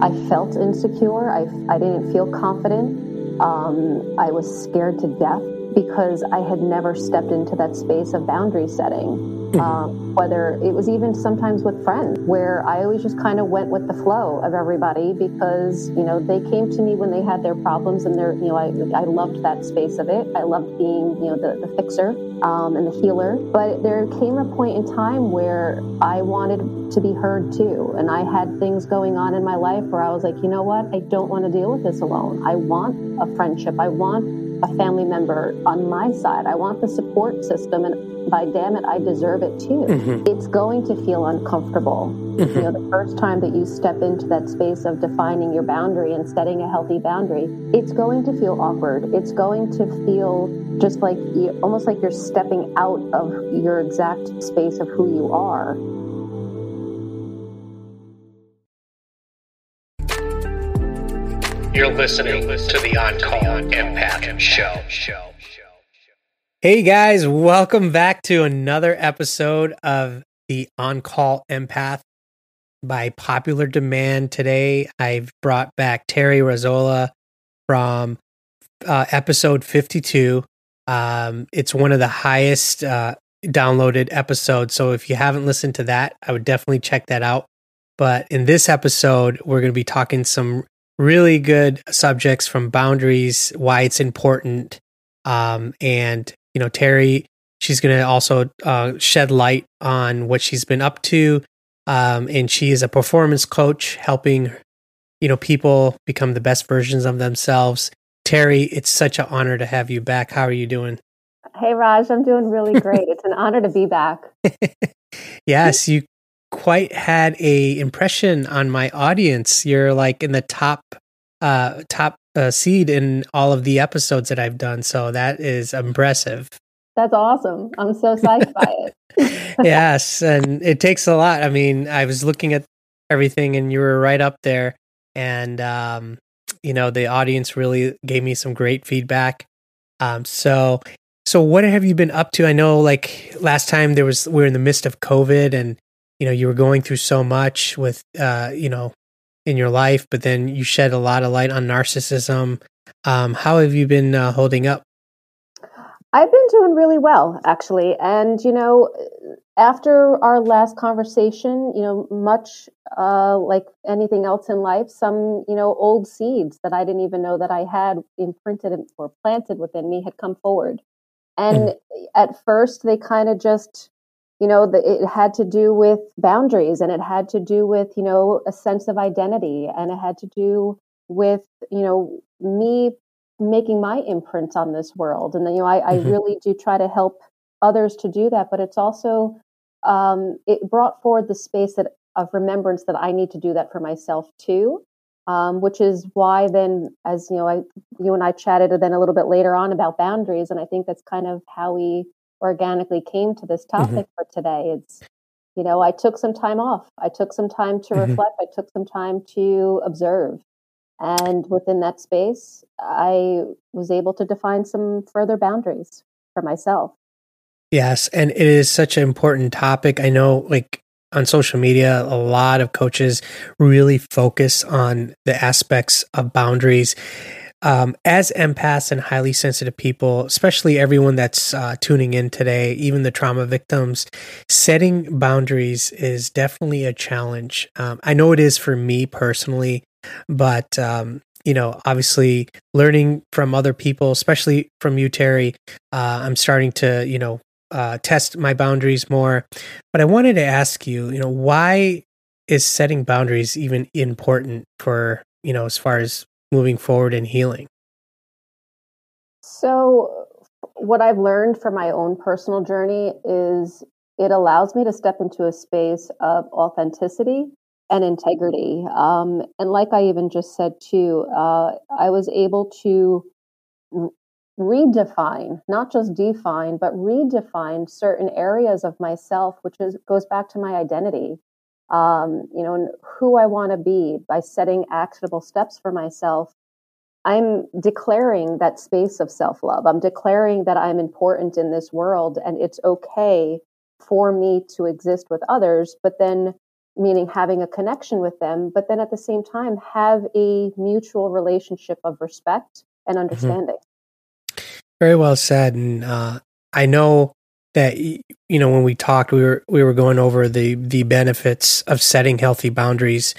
I felt insecure. I, I didn't feel confident. Um, I was scared to death because I had never stepped into that space of boundary setting. Mm-hmm. Um, whether it was even sometimes with friends, where I always just kind of went with the flow of everybody because you know they came to me when they had their problems, and they're you know I I loved that space of it. I loved being you know the the fixer um, and the healer. But there came a point in time where I wanted to be heard too, and I had things going on in my life where I was like, you know what, I don't want to deal with this alone. I want a friendship. I want a family member on my side. I want the support system, and by damn it, I deserve it too. Mm-hmm. It's going to feel uncomfortable. Mm-hmm. You know, the first time that you step into that space of defining your boundary and setting a healthy boundary, it's going to feel awkward. It's going to feel just like you, almost like you're stepping out of your exact space of who you are. You're listening to the On Call Empath Show. Hey guys, welcome back to another episode of the On Call Empath. By popular demand, today I've brought back Terri Rozyla from uh, episode 52. Um, it's one of the highest uh, downloaded episodes. So if you haven't listened to that, I would definitely check that out. But in this episode, we're going to be talking some really good subjects from boundaries, why it's important. Um, and, you know, Terri, she's going to also uh, shed light on what she's been up to. Um, and she is a performance coach helping, you know, people become the best versions of themselves. Terri, it's such an honor to have you back. How are you doing? Hey, Raj, I'm doing really great. it's an honor to be back. yes, you quite had a impression on my audience. You're like in the top uh top uh, seed in all of the episodes that I've done, so that is impressive. That's awesome. I'm so psyched by it. yes, and it takes a lot. I mean, I was looking at everything and you were right up there and um you know, the audience really gave me some great feedback. Um so so what have you been up to? I know like last time there was we were in the midst of COVID and you know you were going through so much with uh you know in your life but then you shed a lot of light on narcissism. Um how have you been uh, holding up? I've been doing really well actually and you know after our last conversation you know much uh like anything else in life some you know old seeds that i didn't even know that i had imprinted or planted within me had come forward. And mm. at first they kind of just you know the, it had to do with boundaries and it had to do with you know a sense of identity and it had to do with you know me making my imprint on this world and then you know i, mm-hmm. I really do try to help others to do that but it's also um, it brought forward the space that of remembrance that i need to do that for myself too um, which is why then as you know I, you and i chatted then a little bit later on about boundaries and i think that's kind of how we organically came to this mm-hmm. topic mm-hmm. for today. It's, you know, I took some time off. I took some time to mm-hmm. reflect. I took some time to observe. And within that space, I was able to define some further boundaries for myself. Yes. And it is such an important topic. I know, like, on social media, a lot of coaches really focus on the aspects of boundaries um, as empaths and highly sensitive people, especially everyone that's uh, tuning in today, even the trauma victims, setting boundaries is definitely a challenge. Um, I know it is for me personally, but um, you know, obviously, learning from other people, especially from you, Terri, uh, I'm starting to you know uh, test my boundaries more. But I wanted to ask you, you know, why is setting boundaries even important for you know as far as moving forward and healing? So, what I've learned from my own personal journey is it allows me to step into a space of authenticity and integrity. Um, and like I even just said too, uh, I was able to re- redefine, not just define, but redefine certain areas of myself, which is goes back to my identity um, you know, and who I want to be by setting actionable steps for myself. I'm declaring that space of self love. I'm declaring that I'm important in this world and it's okay for me to exist with others. But then meaning having a connection with them, but then at the same time have a mutual relationship of respect and mm-hmm. understanding. Mm-hmm. Very well said. And uh, I know that you know when we talked, we were we were going over the the benefits of setting healthy boundaries.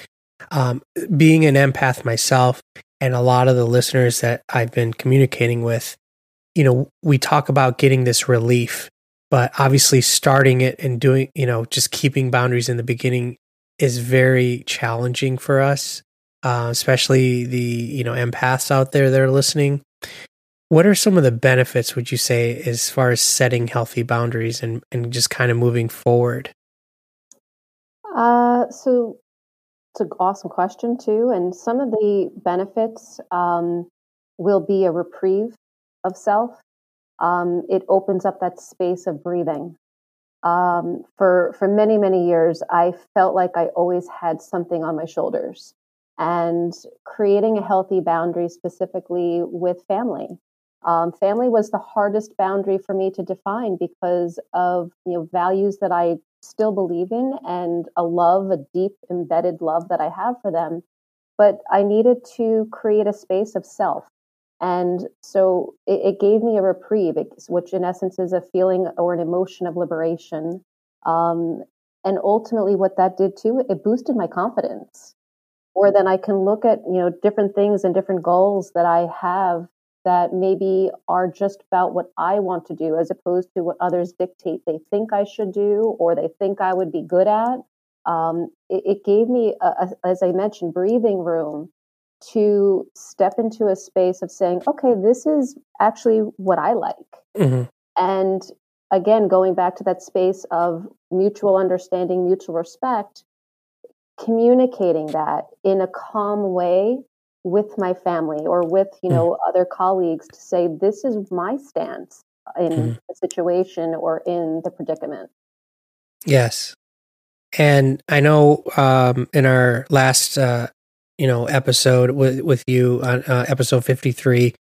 Um, being an empath myself, and a lot of the listeners that I've been communicating with, you know, we talk about getting this relief, but obviously starting it and doing, you know, just keeping boundaries in the beginning is very challenging for us, uh, especially the you know empaths out there that are listening. What are some of the benefits, would you say, as far as setting healthy boundaries and, and just kind of moving forward? Uh, so it's an awesome question, too. And some of the benefits um, will be a reprieve of self. Um, it opens up that space of breathing um, for for many many years i felt like i always had something on my shoulders and creating a healthy boundary specifically with family um, family was the hardest boundary for me to define because of you know values that i still believe in and a love a deep embedded love that i have for them but i needed to create a space of self and so it, it gave me a reprieve, which in essence is a feeling or an emotion of liberation. Um, and ultimately, what that did too, it boosted my confidence. Or then I can look at you know different things and different goals that I have that maybe are just about what I want to do, as opposed to what others dictate they think I should do or they think I would be good at. Um, it, it, gave me, a, a, as I mentioned, breathing room to step into a space of saying, okay, this is actually what I like. Mm-hmm. And again, going back to that space of mutual understanding, mutual respect, communicating that in a calm way with my family or with you know mm-hmm. other colleagues to say this is my stance in mm-hmm. the situation or in the predicament yes and i know um, in our last uh, you know episode with with you on uh, episode 53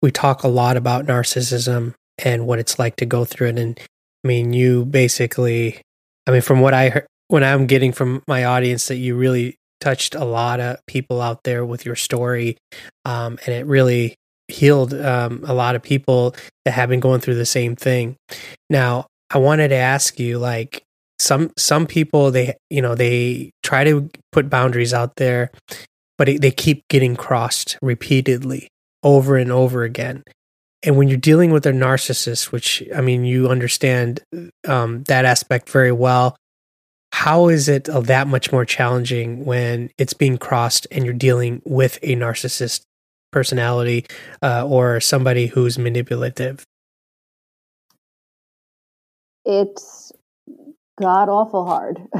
we talk a lot about narcissism and what it's like to go through it and i mean you basically i mean from what i heard when i'm getting from my audience that you really touched a lot of people out there with your story um, and it really healed um, a lot of people that have been going through the same thing now i wanted to ask you like some some people they you know they try to put boundaries out there but it, they keep getting crossed repeatedly over and over again. And when you're dealing with a narcissist, which I mean, you understand um, that aspect very well, how is it that much more challenging when it's being crossed and you're dealing with a narcissist personality uh, or somebody who's manipulative? It's god awful hard.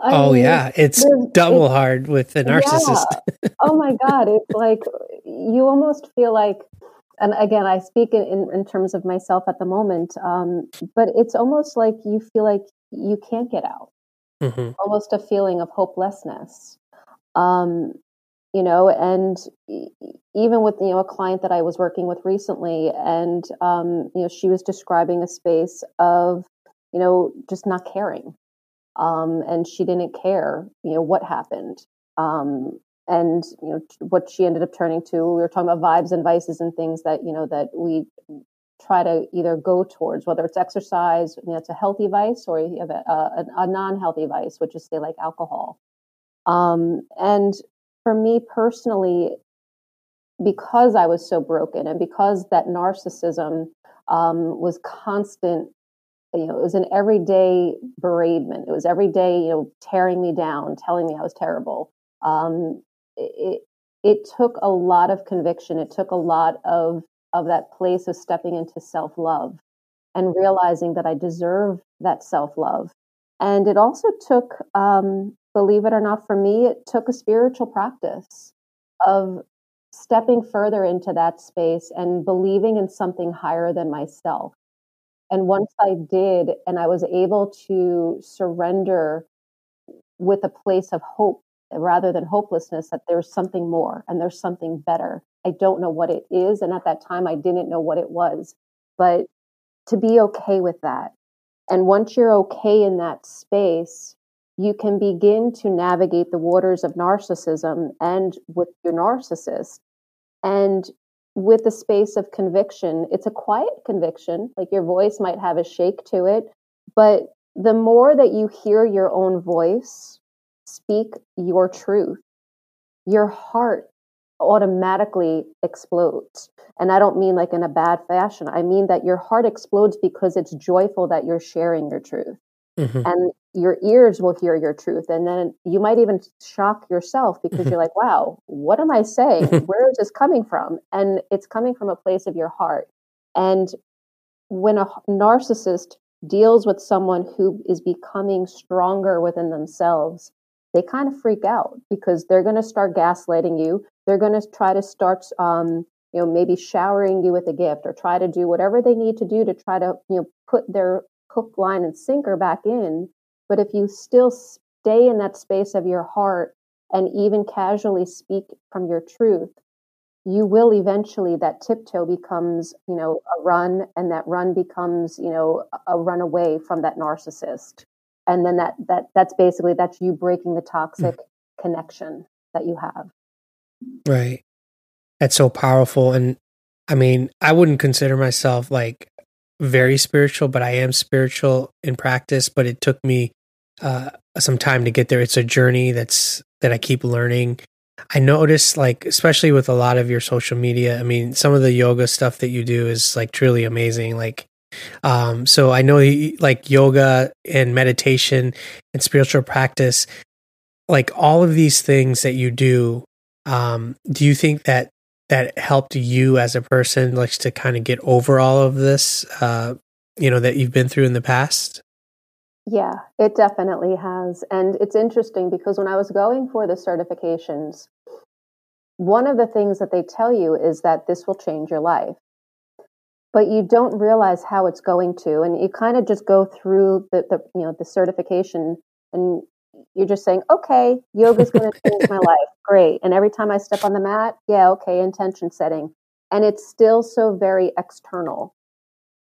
oh mean, yeah, it's double it's, hard with a narcissist. Yeah. oh my god, it's like you almost feel like and again i speak in, in terms of myself at the moment um, but it's almost like you feel like you can't get out mm-hmm. almost a feeling of hopelessness um, you know and even with you know a client that i was working with recently and um, you know she was describing a space of you know just not caring um, and she didn't care, you know, what happened. Um, and you know what she ended up turning to. We were talking about vibes and vices and things that you know that we try to either go towards, whether it's exercise, you know, it's a healthy vice, or you have a, a, a non-healthy vice, which is say like alcohol. Um, and for me personally, because I was so broken, and because that narcissism um, was constant you know, it was an everyday bereavement. It was every day, you know, tearing me down, telling me I was terrible. Um, it it took a lot of conviction. It took a lot of of that place of stepping into self love and realizing that I deserve that self love. And it also took, um, believe it or not, for me, it took a spiritual practice of stepping further into that space and believing in something higher than myself and once I did, and I was able to surrender with a place of hope rather than hopelessness, that there's something more and there's something better. I don't know what it is. And at that time, I didn't know what it was. But to be okay with that. And once you're okay in that space, you can begin to navigate the waters of narcissism and with your narcissist. And with the space of conviction, it's a quiet conviction, like your voice might have a shake to it, but the more that you hear your own voice speak your truth, your heart automatically explodes. And I don't mean like in a bad fashion. I mean that your heart explodes because it's joyful that you're sharing your truth. Mm-hmm. And your ears will hear your truth. And then you might even shock yourself because mm-hmm. you're like, wow, what am I saying? Where is this coming from? And it's coming from a place of your heart. And when a narcissist deals with someone who is becoming stronger within themselves, they kind of freak out because they're going to start gaslighting you. They're going to try to start, um, you know, maybe showering you with a gift or try to do whatever they need to do to try to, you know, put their hook, line, and sinker back in. But if you still stay in that space of your heart and even casually speak from your truth, you will eventually that tiptoe becomes you know a run and that run becomes you know a run away from that narcissist and then that that that's basically that's you breaking the toxic mm. connection that you have right. That's so powerful and i mean i wouldn't consider myself like very spiritual but i am spiritual in practice but it took me uh some time to get there. It's a journey that's that i keep learning. I notice like especially with a lot of your social media i mean some of the yoga stuff that you do is like truly amazing like um, so I know like yoga and meditation and spiritual practice, like all of these things that you do, um, do you think that that helped you as a person, like to kind of get over all of this, uh, you know, that you've been through in the past? Yeah, it definitely has. And it's interesting because when I was going for the certifications, one of the things that they tell you is that this will change your life but you don't realize how it's going to and you kind of just go through the, the you know the certification and you're just saying okay yoga's going to change my life. Great. And every time i step on the mat yeah okay intention setting. And it's still so very external.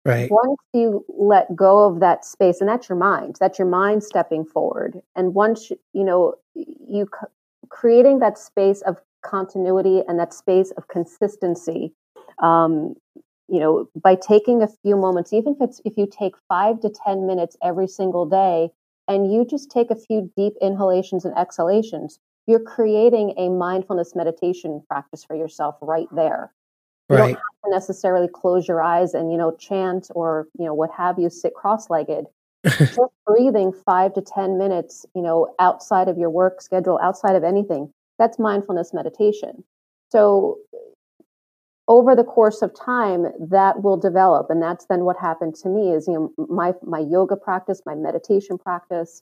Right. Once you let go of that space and that's your mind that's your mind stepping forward. And once you know you creating that space of continuity and that space of consistency um, you know by taking a few moments even if it's if you take 5 to 10 minutes every single day and you just take a few deep inhalations and exhalations you're creating a mindfulness meditation practice for yourself right there. You right. don't have to necessarily close your eyes and you know chant or you know what have you sit cross-legged. Just breathing 5 to 10 minutes you know outside of your work schedule outside of anything that's mindfulness meditation. So over the course of time that will develop. And that's then what happened to me is you know my my yoga practice my meditation practice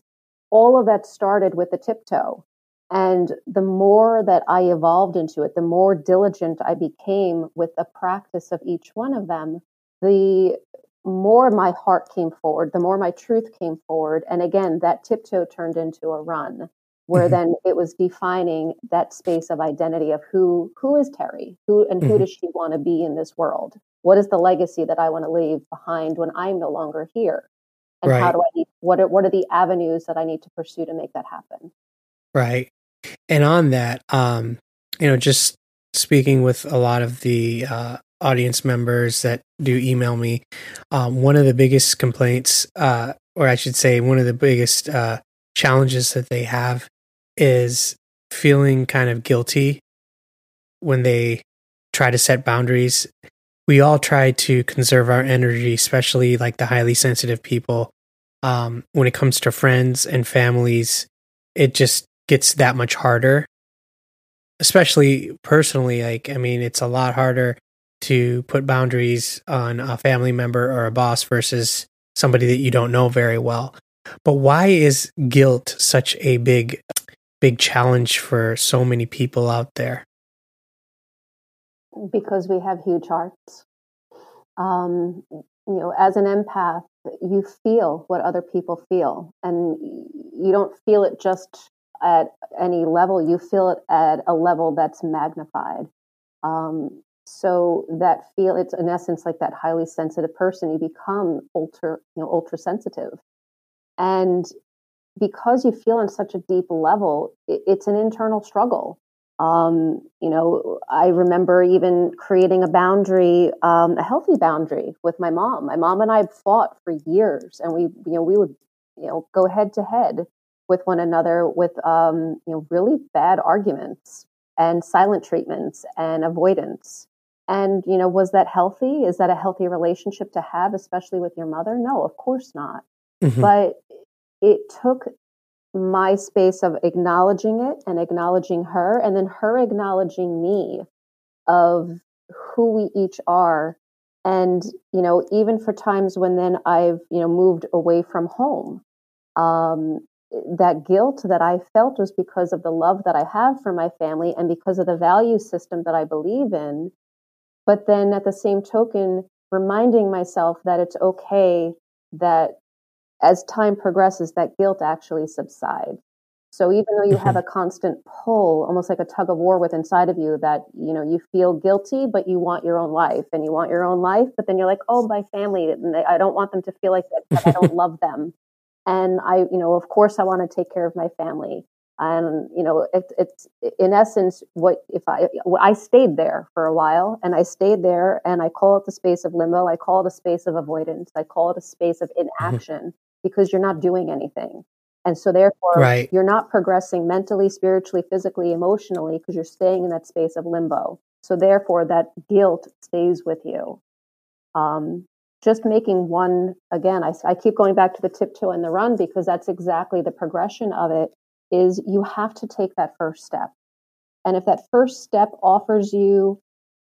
all of that started with the tiptoe. And the more that i evolved into it the more diligent i became with the practice of each one of them the more my heart came forward the more my truth came forward. And again that tiptoe turned into a run where mm-hmm. then it was defining that space of identity of who who is Terri, who and who mm-hmm. does she want to be in this world? What is the legacy that I want to leave behind when I'm no longer here? And right. how do I need what are what are the avenues that I need to pursue to make that happen? Right. And on that, um, you know, just speaking with a lot of the uh, audience members that do email me, um, one of the biggest complaints, uh, or I should say, one of the biggest uh, challenges that they have is feeling kind of guilty when they try to set boundaries. We all try to conserve our energy, especially like the highly sensitive people. Um, when it comes to friends and families, it just gets that much harder. Especially personally, like, I mean, it's a lot harder to put boundaries on a family member or a boss versus somebody that you don't know very well. But why is guilt such a big big challenge for so many people out there? Because we have huge hearts. Um, you know, as an empath, you feel what other people feel, and you don't feel it just at any level. You feel it at a level that's magnified. Um, so that feel it's in essence like that highly sensitive person. You become ultra, you know, ultra sensitive, and because you feel on such a deep level, it, it's an internal struggle. Um, you know, I remember even creating a boundary, um, a healthy boundary with my mom. My mom and I fought for years, and we, you know, we would, you know, go head to head with one another with, um, you know, really bad arguments and silent treatments and avoidance. And you know, was that healthy? Is that a healthy relationship to have, especially with your mother? No, of course not. Mm-hmm. But it took my space of acknowledging it and acknowledging her, and then her acknowledging me of who we each are. And, you know, even for times when then I've, you know, moved away from home, um, that guilt that I felt was because of the love that I have for my family and because of the value system that I believe in. But then at the same token, reminding myself that it's okay that as time progresses, that guilt actually subsides. So even though you have mm-hmm. a constant pull, almost like a tug of war with inside of you, that you know you feel guilty, but you want your own life, and you want your own life, but then you're like, oh, my family, and they, I don't want them to feel like that, that I don't love them, and I, you know, of course, I want to take care of my family, and you know, it, it's in essence what if I I stayed there for a while, and I stayed there, and I call it the space of limbo, I call it a space of avoidance, I call it a space of mm-hmm. inaction because you're not doing anything. And so therefore right. you're not progressing mentally, spiritually, physically, emotionally because you're staying in that space of limbo. So therefore that guilt stays with you. Um, just making one again, I, I keep going back to the tiptoe and the run because that's exactly the progression of it is you have to take that first step. And if that first step offers you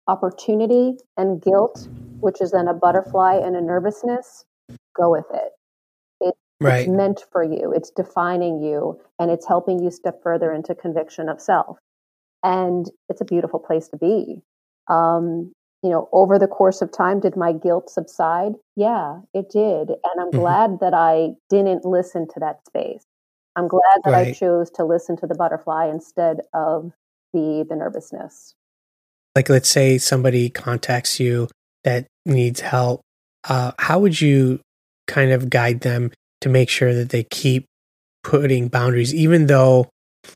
opportunity and guilt, which is then a butterfly and a nervousness, go with it. Right. It's meant for you. It's defining you and it's helping you step further into conviction of self. And it's a beautiful place to be. Um, you know, over the course of time, did my guilt subside? Yeah, it did. And I'm mm-hmm. glad that I didn't listen to that space. I'm glad that right. I chose to listen to the butterfly instead of the the nervousness. Like let's say somebody contacts you that needs help. Uh, how would you kind of guide them to make sure that they keep putting boundaries, even though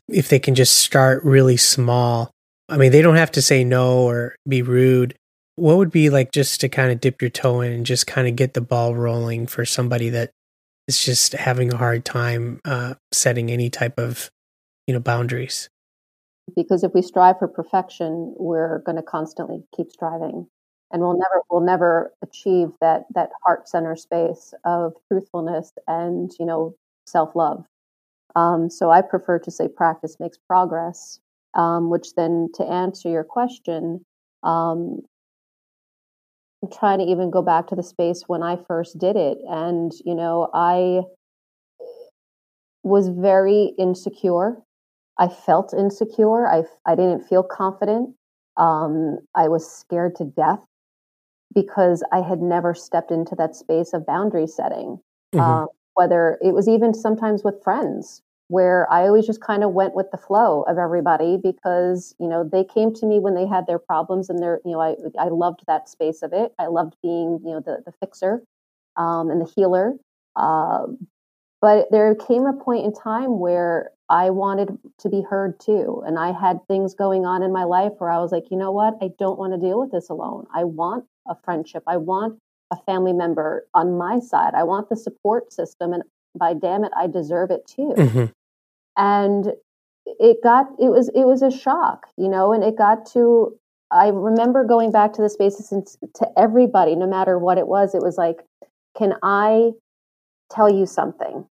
if they can just start really small. I mean, they don't have to say no or be rude. What would be like just to kind of dip your toe in and just kind of get the ball rolling for somebody that is just having a hard time uh, setting any type of, you know, boundaries? Because if we strive for perfection, we're going to constantly keep striving and we'll never we'll never achieve that that heart center space of truthfulness and you know self love. Um, so I prefer to say practice makes progress, um, which then to answer your question, um, I'm trying to even go back to the space when I first did it, and you know I was very insecure. I felt insecure. I I didn't feel confident. Um, I was scared to death because I had never stepped into that space of boundary setting. Mm-hmm. Um, whether it was even sometimes with friends, where I always just kind of went with the flow of everybody because you know they came to me when they had their problems and their you know I I loved that space of it. I loved being you know the the fixer um, and the healer. Uh, but there came a point in time where I wanted to be heard too. And I had things going on in my life where I was like, you know what? I don't want to deal with this alone. I want a friendship. I want a family member on my side. I want the support system. And by damn it, I deserve it too. Mm-hmm. And it got, it was, it was a shock, you know, and it got to, I remember going back to the spaces and to everybody, no matter what it was, it was like, can I tell you something?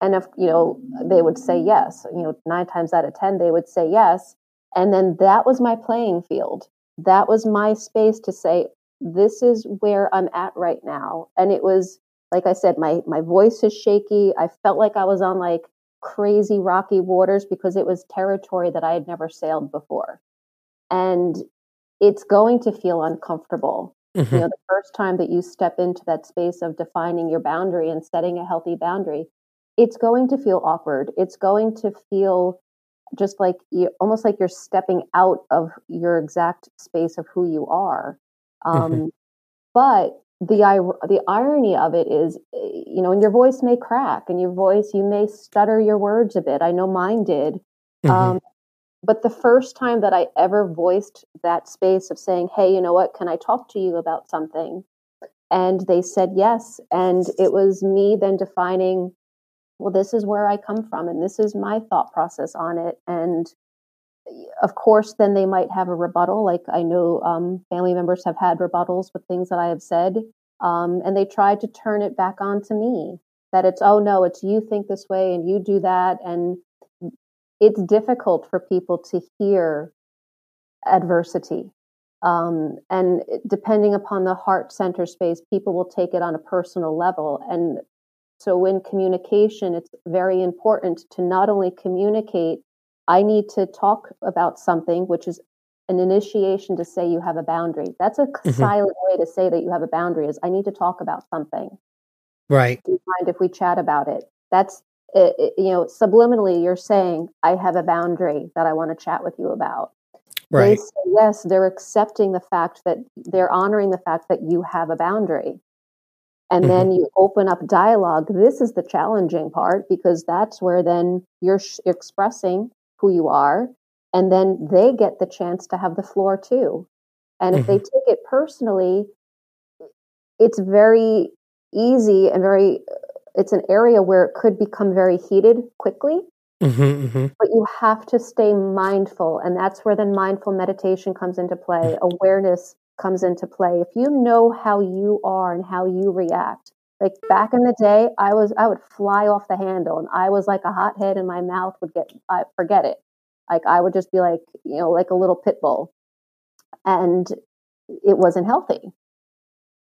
And if, you know, they would say yes, you know, nine times out of 10, they would say yes. And then that was my playing field. That was my space to say, this is where I'm at right now. And it was, like I said, my, my voice is shaky. I felt like I was on like crazy rocky waters because it was territory that I had never sailed before. And it's going to feel uncomfortable. Mm-hmm. You know, the first time that you step into that space of defining your boundary and setting a healthy boundary, it's going to feel awkward. It's going to feel just like you almost like you're stepping out of your exact space of who you are. Mm-hmm. Um. But the the irony of it is, you know, and your voice may crack, and your voice you may stutter your words a bit. I know mine did. Mm-hmm. Um, but the first time that I ever voiced that space of saying, "Hey, you know what? Can I talk to you about something?" and they said yes, and it was me then defining, well, this is where I come from, and this is my thought process on it, and of course, then they might have a rebuttal. Like I know um, family members have had rebuttals with things that I have said, um, and they tried to turn it back on to me that it's oh no, it's you think this way and you do that, and it's difficult for people to hear adversity. Um, and depending upon the heart center space, people will take it on a personal level. And so, in communication, it's very important to not only communicate I need to talk about something, which is an initiation to say you have a boundary. That's a mm-hmm. silent way to say that you have a boundary is I need to talk about something. Right. Do you mind if we chat about it? That's it, it, you know, subliminally you're saying I have a boundary that I want to chat with you about. Right. They say yes, they're accepting the fact that they're honoring the fact that you have a boundary. And mm-hmm. then you open up dialogue. This is the challenging part because that's where then you're sh- expressing who you are and then they get the chance to have the floor too and if mm-hmm. they take it personally it's very easy and very it's an area where it could become very heated quickly mm-hmm, mm-hmm. but you have to stay mindful and that's where then mindful meditation comes into play mm. awareness comes into play if you know how you are and how you react like back in the day, I was I would fly off the handle, and I was like a hothead, and my mouth would get I forget it. Like I would just be like you know like a little pit bull, and it wasn't healthy.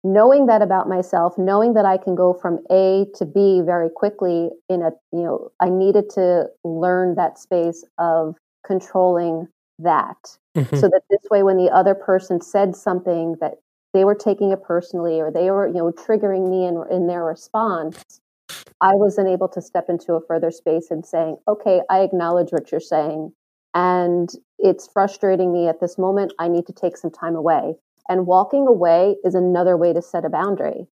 Knowing that about myself, knowing that I can go from A to B very quickly in a you know I needed to learn that space of controlling that mm-hmm. so that this way when the other person said something that they were taking it personally or they were you know triggering me in, in their response i wasn't able to step into a further space and saying okay i acknowledge what you're saying. And it's frustrating me at this moment. I need to take some time away. And walking away is another way to set a boundary.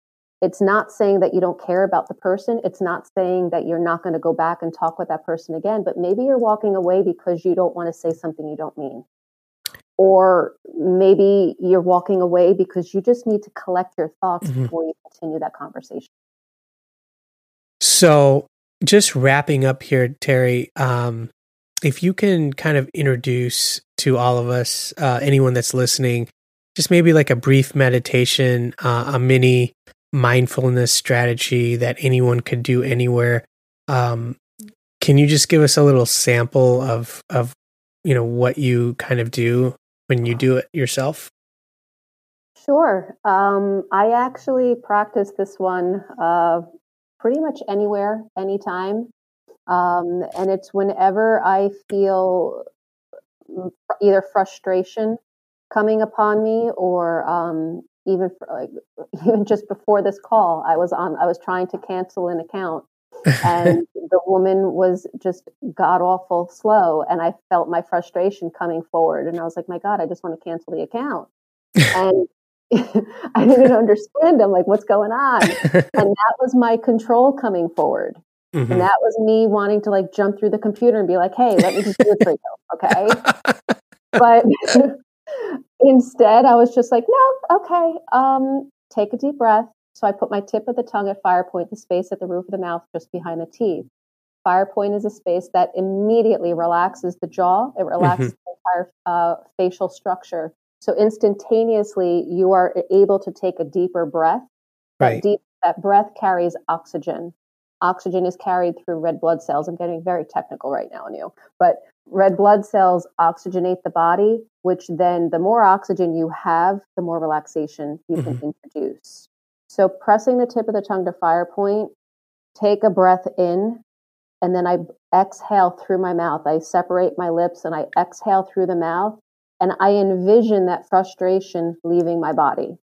It's not saying that you don't care about the person. It's not saying that you're not going to go back and talk with that person again but maybe you're walking away because you don't want to say something you don't mean or maybe you're walking away because you just need to collect your thoughts mm-hmm. before you continue that conversation. So, just wrapping up here, Terri, um, if you can kind of introduce to all of us, uh, anyone that's listening, just maybe like a brief meditation, uh, a mini mindfulness strategy that anyone could do anywhere. Um, can you just give us a little sample of of you know what you kind of do when you do it yourself? Sure. Um, I actually practice this one uh, pretty much anywhere, anytime. Um, and it's whenever I feel either frustration coming upon me or um, even like even just before this call i was on i was trying to cancel an account and the woman was just god awful slow and i felt my frustration coming forward and i was like my god i just want to cancel the account. And i didn't understand. I'm like what's going on? And that was my control coming forward. Mm-hmm. and that was me wanting to like jump through the computer and be like hey let me just do it for you okay? But instead i was just like no okay um take a deep breath so I put my tip of the tongue at fire point, the space at the roof of the mouth just behind the teeth. Fire point is a space that immediately relaxes the jaw. It relaxes mm-hmm. the entire uh, facial structure. So instantaneously, you are able to take a deeper breath. Right. That, deep, that breath carries oxygen. Oxygen is carried through red blood cells. I'm getting very technical right now on you, but red blood cells oxygenate the body, which then the more oxygen you have, the more relaxation you mm-hmm. can introduce. So pressing the tip of the tongue to fire point, take a breath in, and then I exhale through my mouth. I separate my lips and I exhale through the mouth. And I envision that frustration leaving my body.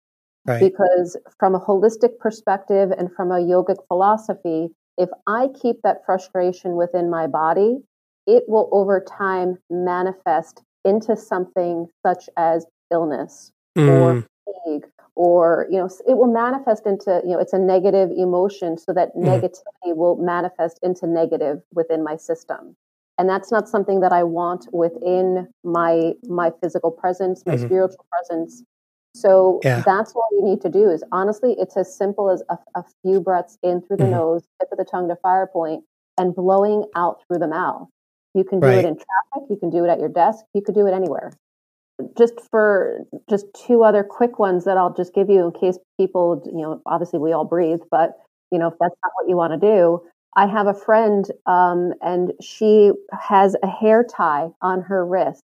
Right. Because from a holistic perspective and from a yogic philosophy, if I keep that frustration within my body, it will over time manifest into something such as illness mm. or fatigue or you know it will manifest into you know it's a negative emotion so that mm. negativity will manifest into negative within my system and that's not something that i want within my my physical presence my mm-hmm. spiritual presence so yeah. that's all you need to do is honestly it's as simple as a, a few breaths in through the mm-hmm. nose tip of the tongue to fire point and blowing out through the mouth you can do right. it in traffic you can do it at your desk you could do it anywhere just for just two other quick ones that I'll just give you in case people, you know, obviously we all breathe, but you know, if that's not what you want to do, I have a friend, um, and she has a hair tie on her wrist,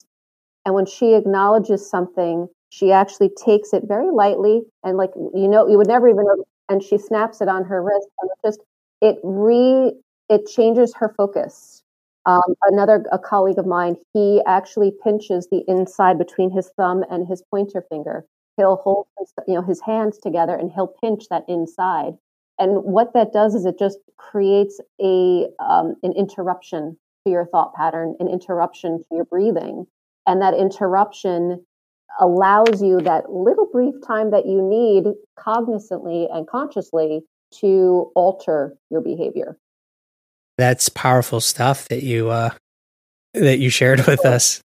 and when she acknowledges something, she actually takes it very lightly, and like you know, you would never even know, and she snaps it on her wrist, and it just it re it changes her focus um, another a colleague of mine, he actually pinches the inside between his thumb and his pointer finger. He'll hold his, you know his hands together and he'll pinch that inside. And what that does is it just creates a um, an interruption to your thought pattern, an interruption to your breathing, and that interruption allows you that little brief time that you need cognizantly and consciously to alter your behavior that's powerful stuff that you uh that you shared with us.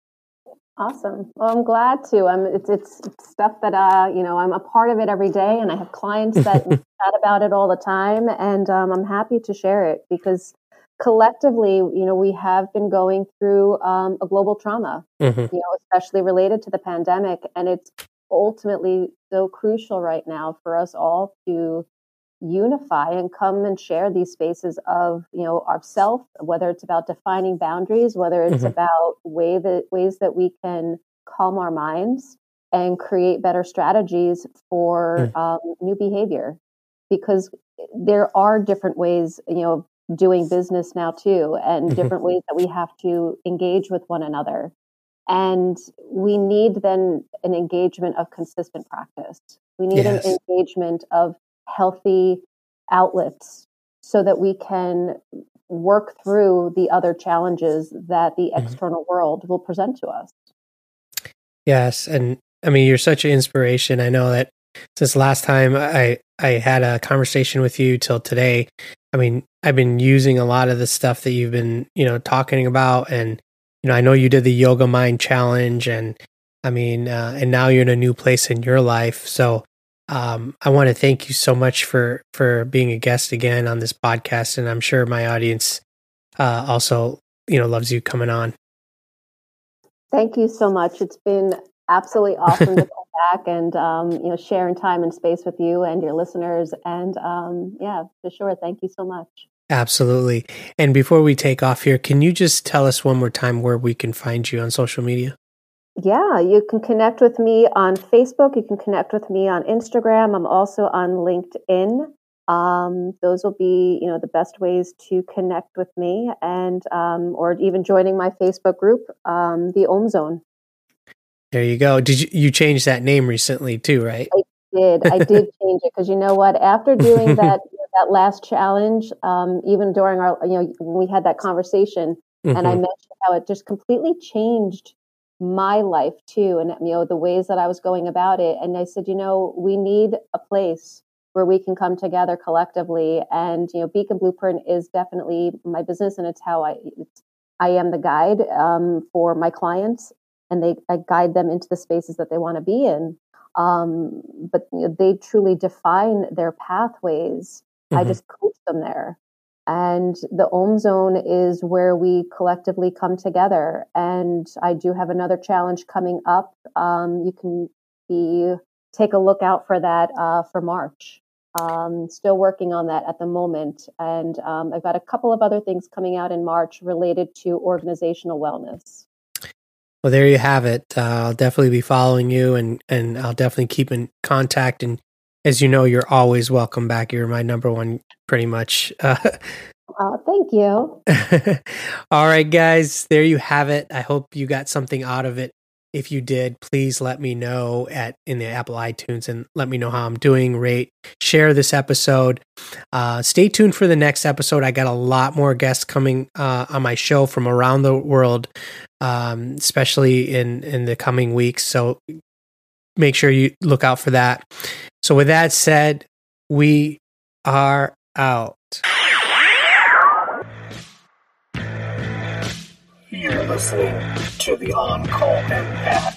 Awesome. Well i'm glad to. I'm it's, it's stuff that uh you know i'm a part of it every day and i have clients that chat about it all the time and um, i'm happy to share it because collectively you know we have been going through um, a global trauma mm-hmm. you know especially related to the pandemic and it's ultimately so crucial right now for us all to unify and come and share these spaces of you know ourself whether it's about defining boundaries whether it's mm-hmm. about way that ways that we can calm our minds and create better strategies for mm. um, new behavior because there are different ways you know doing business now too and mm-hmm. different ways that we have to engage with one another and we need then an engagement of consistent practice we need yes. an engagement of healthy outlets so that we can work through the other challenges that the mm-hmm. external world will present to us. Yes, and I mean you're such an inspiration. I know that since last time I I had a conversation with you till today, I mean I've been using a lot of the stuff that you've been you know talking about, and you know I know you did the Yoga Mind Challenge, and I mean uh, and now you're in a new place in your life, so um, I want to thank you so much for for being a guest again on this podcast, and I'm sure my audience uh, also you know loves you coming on. Thank you so much. It's been absolutely awesome to come back and um, you know sharing time and space with you and your listeners. And um, yeah, for sure. Thank you so much. Absolutely. And before we take off here, can you just tell us one more time where we can find you on social media? Yeah, you can connect with me on Facebook. You can connect with me on Instagram. I'm also on LinkedIn. Um, those will be, you know, the best ways to connect with me, and um, or even joining my Facebook group, um, the Om Zone. There you go. Did you you change that name recently too? Right? I did. I did change it because you know what? After doing that that last challenge, um, even during our, you know, when we had that conversation, mm-hmm. and I mm-hmm. mentioned how it just completely changed my life too and you know the ways that i was going about it and i said you know we need a place where we can come together collectively and you know beacon blueprint is definitely my business and it's how i it's, i am the guide um, for my clients and they i guide them into the spaces that they want to be in. Um, but you know, they truly define their pathways. Mm-hmm. i just coach them there and the Om Zone is where we collectively come together. And I do have another challenge coming up. Um, you can be take a look out for that uh, for March. Um, still working on that at the moment, and um, I've got a couple of other things coming out in March related to organizational wellness. Well, there you have it. Uh, I'll definitely be following you, and and I'll definitely keep in contact and as you know, you're always welcome back. You're my number one, pretty much. Uh, oh, thank you. All right, guys, there you have it. I hope you got something out of it. If you did, please let me know at in the Apple iTunes and let me know how I'm doing. Rate, share this episode. Uh, stay tuned for the next episode. I got a lot more guests coming uh, on my show from around the world, um, especially in in the coming weeks. So make sure you look out for that. So, with that said, we are out. You're listening to the On Call Empath.